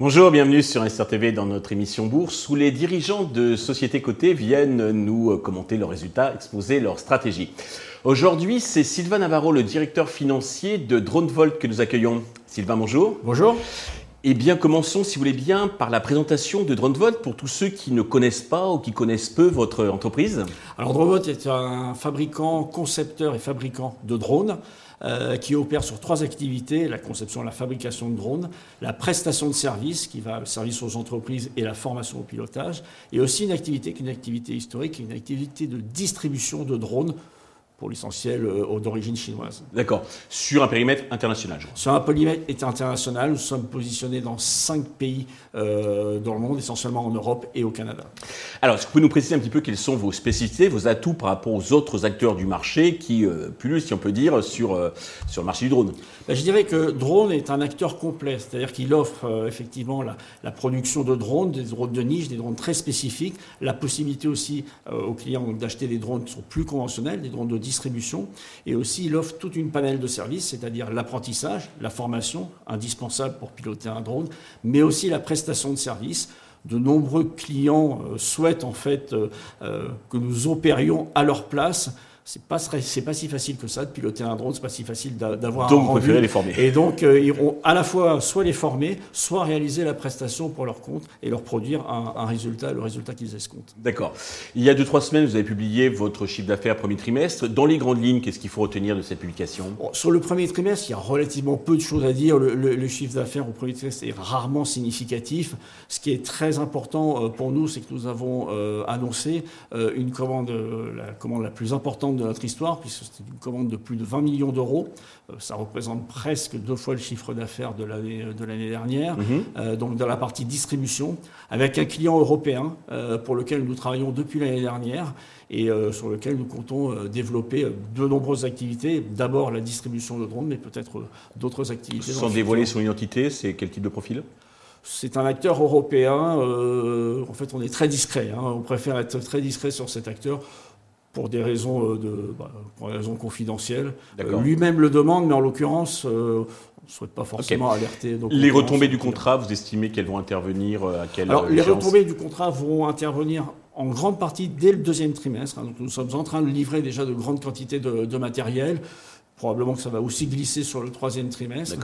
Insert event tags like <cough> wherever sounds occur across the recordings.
Bonjour, bienvenue sur SRTV dans notre émission Bourse où les dirigeants de sociétés cotées viennent nous commenter leurs résultats, exposer leurs stratégies. Aujourd'hui, c'est Sylvain Navarro, le directeur financier de DroneVolt que nous accueillons. Sylvain, bonjour. Bonjour. Eh bien, commençons, si vous voulez bien, par la présentation de DroneVolt pour tous ceux qui ne connaissent pas ou qui connaissent peu votre entreprise. Alors, DroneVolt est un fabricant, concepteur et fabricant de drones. Euh, qui opère sur trois activités, la conception et la fabrication de drones, la prestation de services, qui va service aux entreprises et la formation au pilotage, et aussi une activité qui est une activité historique, une activité de distribution de drones pour l'essentiel euh, d'origine chinoise. D'accord. Sur un périmètre international, je crois. Sur un périmètre international, nous sommes positionnés dans cinq pays euh, dans le monde, essentiellement en Europe et au Canada. Alors, est-ce que vous pouvez nous préciser un petit peu quelles sont vos spécificités, vos atouts par rapport aux autres acteurs du marché qui euh, pullulent, si on peut dire, sur, euh, sur le marché du drone? Ben, Je dirais que drone est un acteur complet, c'est-à-dire qu'il offre effectivement la, la, production de drones, des drones de niche, des drones très spécifiques, la possibilité aussi aux clients d'acheter des drones qui sont plus conventionnels, des drones de distribution. Et aussi, il offre toute une panel de services, c'est-à-dire l'apprentissage, la formation, indispensable pour piloter un drone, mais aussi la prestation de services. De nombreux clients euh, souhaitent en fait euh, euh, que nous opérions à leur place c'est pas pas si facile que ça de piloter un drone, c'est pas si facile d'avoir un rendu. les former. Et donc euh, ils iront à la fois soit les former, soit réaliser la prestation pour leur compte et leur produire un, un résultat, le résultat qu'ils escomptent. D'accord. Il y a deux trois semaines, vous avez publié votre chiffre d'affaires premier trimestre. Dans les grandes lignes, qu'est-ce qu'il faut retenir de cette publication? Bon, Sur le premier trimestre, il y a relativement peu de choses à dire. Le, le, le chiffre d'affaires au premier trimestre est rarement significatif. Ce qui est très important euh, pour nous, c'est que nous avons euh, annoncé euh, une commande, la commande la plus importante de notre histoire, puisque c'est une commande de plus de 20 millions d'euros. Euh, ça représente presque deux fois le chiffre d'affaires de l'année de l'année dernière. Mhm. Euh, donc dans la partie distribution, avec un client européen euh, pour lequel nous travaillons depuis l'année dernière et euh, sur lequel nous comptons euh, développer de nombreuses activités. D'abord la distribution de drones, mais peut-être euh, d'autres activités. Sans dévoiler son identité, c'est quel type de profil? C'est un acteur européen. Euh, en fait, on est très discret. Hein. On préfère être très discret sur cet acteur pour des raisons, euh, de, bah, pour des raisons confidentielles. Euh, Lui-même le demande, mais en l'occurrence, euh, on ne souhaite pas forcément alerter. Les retombées du contrat, vous estimez qu'elles vont intervenir à quelle Alors, les retombées du contrat vont intervenir en grande partie dès le deuxième trimestre. hein. Donc, nous sommes en train de livrer déjà de grandes quantités de, de matériel. Probablement que ça va aussi glisser sur le troisième trimestre.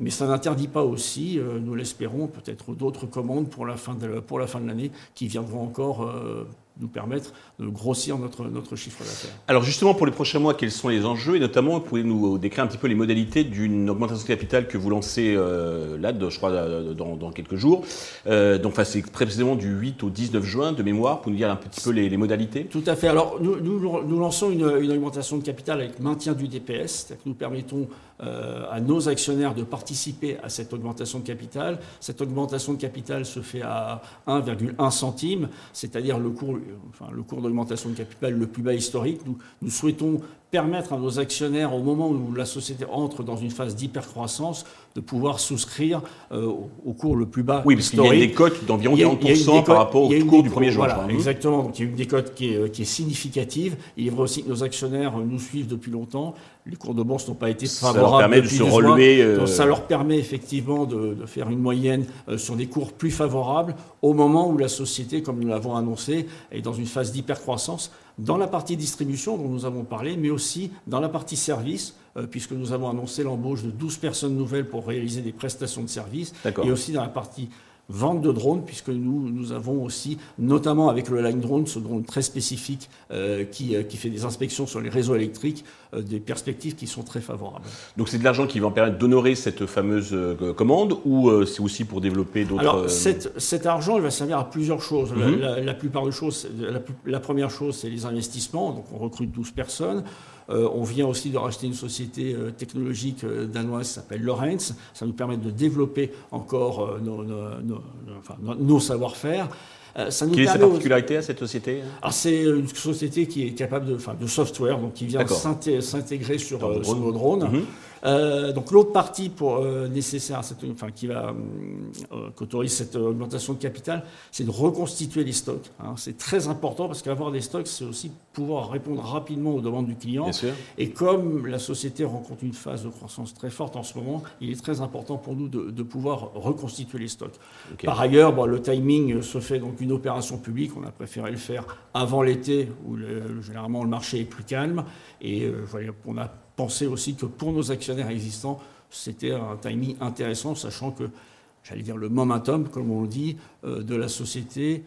Mais ça n'interdit pas aussi, euh, nous l'espérons, peut-être d'autres commandes pour la fin de, pour la fin de l'année qui viendront encore euh, nous permettre de grossir notre, notre chiffre d'affaires. Alors justement, pour les prochains mois, quels sont les enjeux? Et notamment, pouvez nous décrire un petit peu les modalités d'une augmentation de capital que vous lancez euh, là, de- je crois, euh, dans, dans quelques jours. Euh, donc, enfin, c'est précisément du 8 au 19 juin de mémoire. Pour nous dire un petit peu les, les modalités? Tout à fait. Alors, nous, nous, nous lançons une, une augmentation de capital avec maintien du DPS, c'est-à-dire que nous permettons euh, à nos actionnaires de participer à cette augmentation de capital. Cette augmentation de capital se fait à 1,1 centime, c'est-à-dire le cours, enfin, le cours d'augmentation de capital le plus bas historique. Nous, nous souhaitons permettre à nos actionnaires, au moment où la société entre dans une phase d'hypercroissance, de pouvoir souscrire euh, au, cours le plus bas Oui, parce qu'il y a historique. des cotes d'environ Il y a- il y a une 40% décote- par rapport au une cours du décote- 1er juin. Voilà, exactement. Donc il y a une décote qui est, qui est significative. Il est vrai aussi que nos actionnaires euh, nous suivent depuis longtemps. Les cours de bourse n'ont pas été Ça leur favorables. permet de se 12 mois. relever, euh, Donc, ça leur permet effectivement de, de faire une moyenne euh, sur des cours plus favorables au moment où la société, comme nous l'avons annoncé, est dans une phase d'hypercroissance dans la partie distribution dont nous avons parlé, mais aussi dans la partie service, euh, puisque nous avons annoncé l'embauche de 12 personnes nouvelles pour réaliser des prestations de services, et aussi dans la partie vente de drones, puisque nous, nous avons aussi, notamment avec le Line Drone, ce drone très spécifique euh, qui, euh, qui fait des inspections sur les réseaux électriques, euh, des perspectives qui sont très favorables. Donc c'est de l'argent qui va en permettre d'honorer cette fameuse commande ou c'est aussi pour développer d'autres... Alors, euh, cet, cet argent, il va servir à plusieurs choses. La- Mhm. la, la plupart des choses, la première chose, c'est les investissements. Donc, on recrute 12 personnes. Euh, on vient aussi de racheter une société euh, technologique euh, danoise qui s'appelle Lorenz. Ça nous permet de développer encore nos, nos- nos- enfin, nos- nos savoir-faire. Euh, ça nous Quelle est sa particularité à cette société alors c'est une société qui est capable de, enfin, de software, donc qui vient s'intégrer sur, euh, nos drones. Mhm. Euh, donc l'autre partie pour, euh, nécessaire, cette, enfin, qui va euh, qu'autorise cette augmentation de capital, c'est de reconstituer les stocks. Hein. C'est très important parce qu'avoir des stocks, c'est aussi pouvoir répondre rapidement aux demandes du client. Et comme la société rencontre une phase de croissance très forte en ce moment, il est très important pour nous de, pouvoir reconstituer les stocks. Par ailleurs, bon, le timing se fait donc une opération publique. On a préféré le faire avant l'été où généralement le marché est plus calme. Et on a penser aussi que pour nos actionnaires existants, c'était un timing intéressant, sachant que, j'allais dire, le momentum, comme on dit, euh, de la société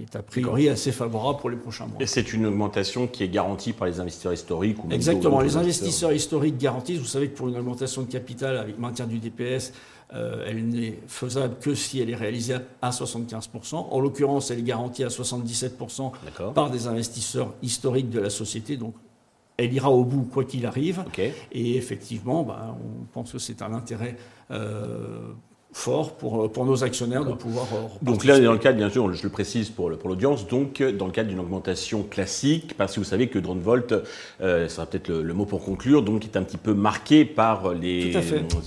est a priori assez favorable pour les prochains mois. Et c'est une augmentation qui est garantie par les investisseurs historiques ou Exactement. Les investisseurs historiques garantissent. Vous savez que pour une augmentation de capital avec maintien du DPS, euh, elle n'est faisable que si elle est réalisée à 75%. En l'occurrence, elle est garantie à 77% par des investisseurs historiques de la société. Donc elle ira au bout quoi qu'il arrive. Et effectivement, bah, on pense que c'est un intérêt euh, fort pour, pour nos actionnaires de pouvoir. Euh, donc là, dans le cadre, bien sûr, je le précise pour, pour l'audience, donc dans le cadre d'une augmentation classique, parce que vous savez que DroneVolt, euh, ça sera peut-être le, mot pour conclure, donc est un petit peu marqué par les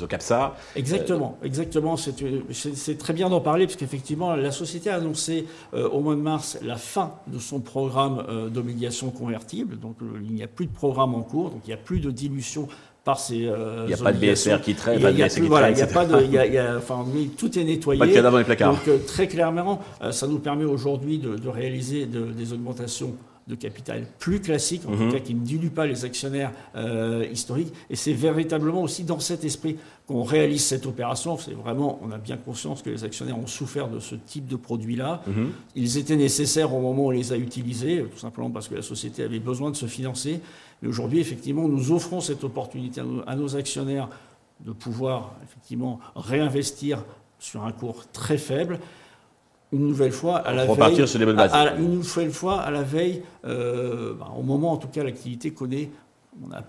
OCAPSA. Exactement, exactement. C'est très bien d'en parler, parce qu'effectivement, la société a annoncé euh, au mois de mars la fin de son programme d'obligations convertibles. Donc il n'y a plus de programme en cours, donc il n'y a plus de dilution par ces. Euh, il n'y a pas de BSR qui traîne, de BSR qui voilà, il y a pas de, il y a, enfin, tout est nettoyé. Pas de cadavre dans les placards. Donc euh, très clairement, euh, ça nous permet aujourd'hui de, de, réaliser de, des augmentations de capital plus classiques, en tout mhm. cas qui ne diluent pas les actionnaires euh, historiques. Et c'est véritablement aussi dans cet esprit qu'on réalise cette opération. C'est vraiment, on a bien conscience que les actionnaires ont souffert de ce type de produit-là. Mhm. Ils étaient nécessaires au moment où on les a utilisés, tout simplement parce que la société avait besoin de se financer. Mais aujourd'hui, effectivement, nous offrons cette opportunité à nos, actionnaires de pouvoir effectivement réinvestir sur un cours très faible une nouvelle fois à la veille, sur les bonnes bases. une nouvelle fois à la veille, euh, bah, au moment en tout cas l'activité connaît on a,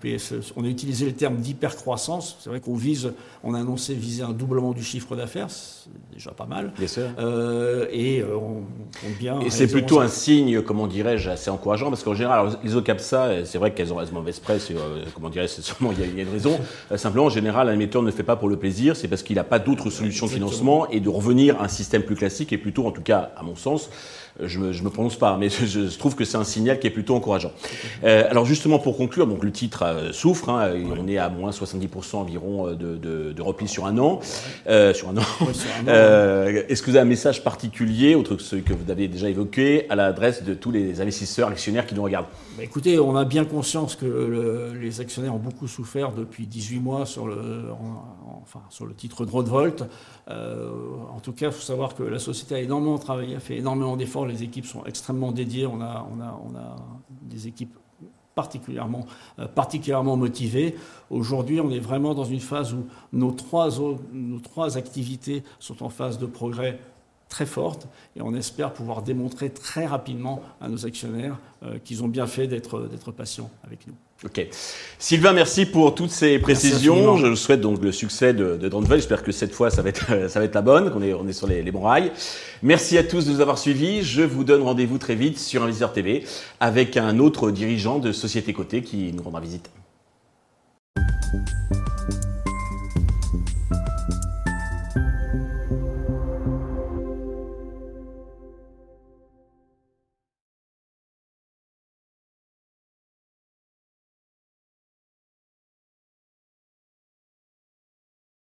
on a utilisé le terme d'hypercroissance. C'est vrai qu'on vise, on a annoncé viser un doublement du chiffre d'affaires, c'est déjà pas mal. Bien sûr. Euh, et euh, on compte bien. Et c'est plutôt un signe, comment dirais-je, assez encourageant, parce qu'en général, les OCAPSA, c'est vrai qu'elles ont la mauvaise presse, euh, comment dirais-je, sûrement il y, a une raison. simplement, en général, un émetteur ne fait pas pour le plaisir, c'est parce qu'il n'a pas d'autres solutions de financement et de revenir à un système plus classique et plutôt, en tout cas, à mon sens, je me, me prononce pas, mais <laughs> je, trouve que c'est un signal qui est plutôt encourageant. Euh, alors justement pour conclure, donc le titre euh, souffre, hein, on est à moins 70% environ euh, de, de, repli sur un an, sur un an. Est-ce que vous avez un message particulier, autre que celui que vous avez déjà évoqué, à l'adresse de tous les investisseurs, actionnaires qui nous regardent? Bah, Écoutez, on a bien conscience que les actionnaires ont beaucoup souffert depuis 18 mois sur le, enfin, sur le titre de Roadvolt. en tout cas, il faut savoir que la société a énormément travaillé, a fait énormément d'efforts les équipes sont extrêmement dédiées. On a, des équipes particulièrement, euh, particulièrement motivées. Aujourd'hui, on est vraiment dans une phase où nos trois activités sont en phase de progrès très forte et on espère pouvoir démontrer très rapidement à nos actionnaires euh, qu'ils ont bien fait d'être patients avec nous. Ok. Sylvain, merci pour toutes ces précisions. Je souhaite donc le succès de, de J'espère que cette fois, ça va être, <laughs> ça va être la bonne, qu'on est, on est sur les, les, bons rails. Merci à tous de nous avoir suivis. Je vous donne rendez-vous très vite sur Investisseur TV avec un autre dirigeant de Société Côté qui nous rendra visite.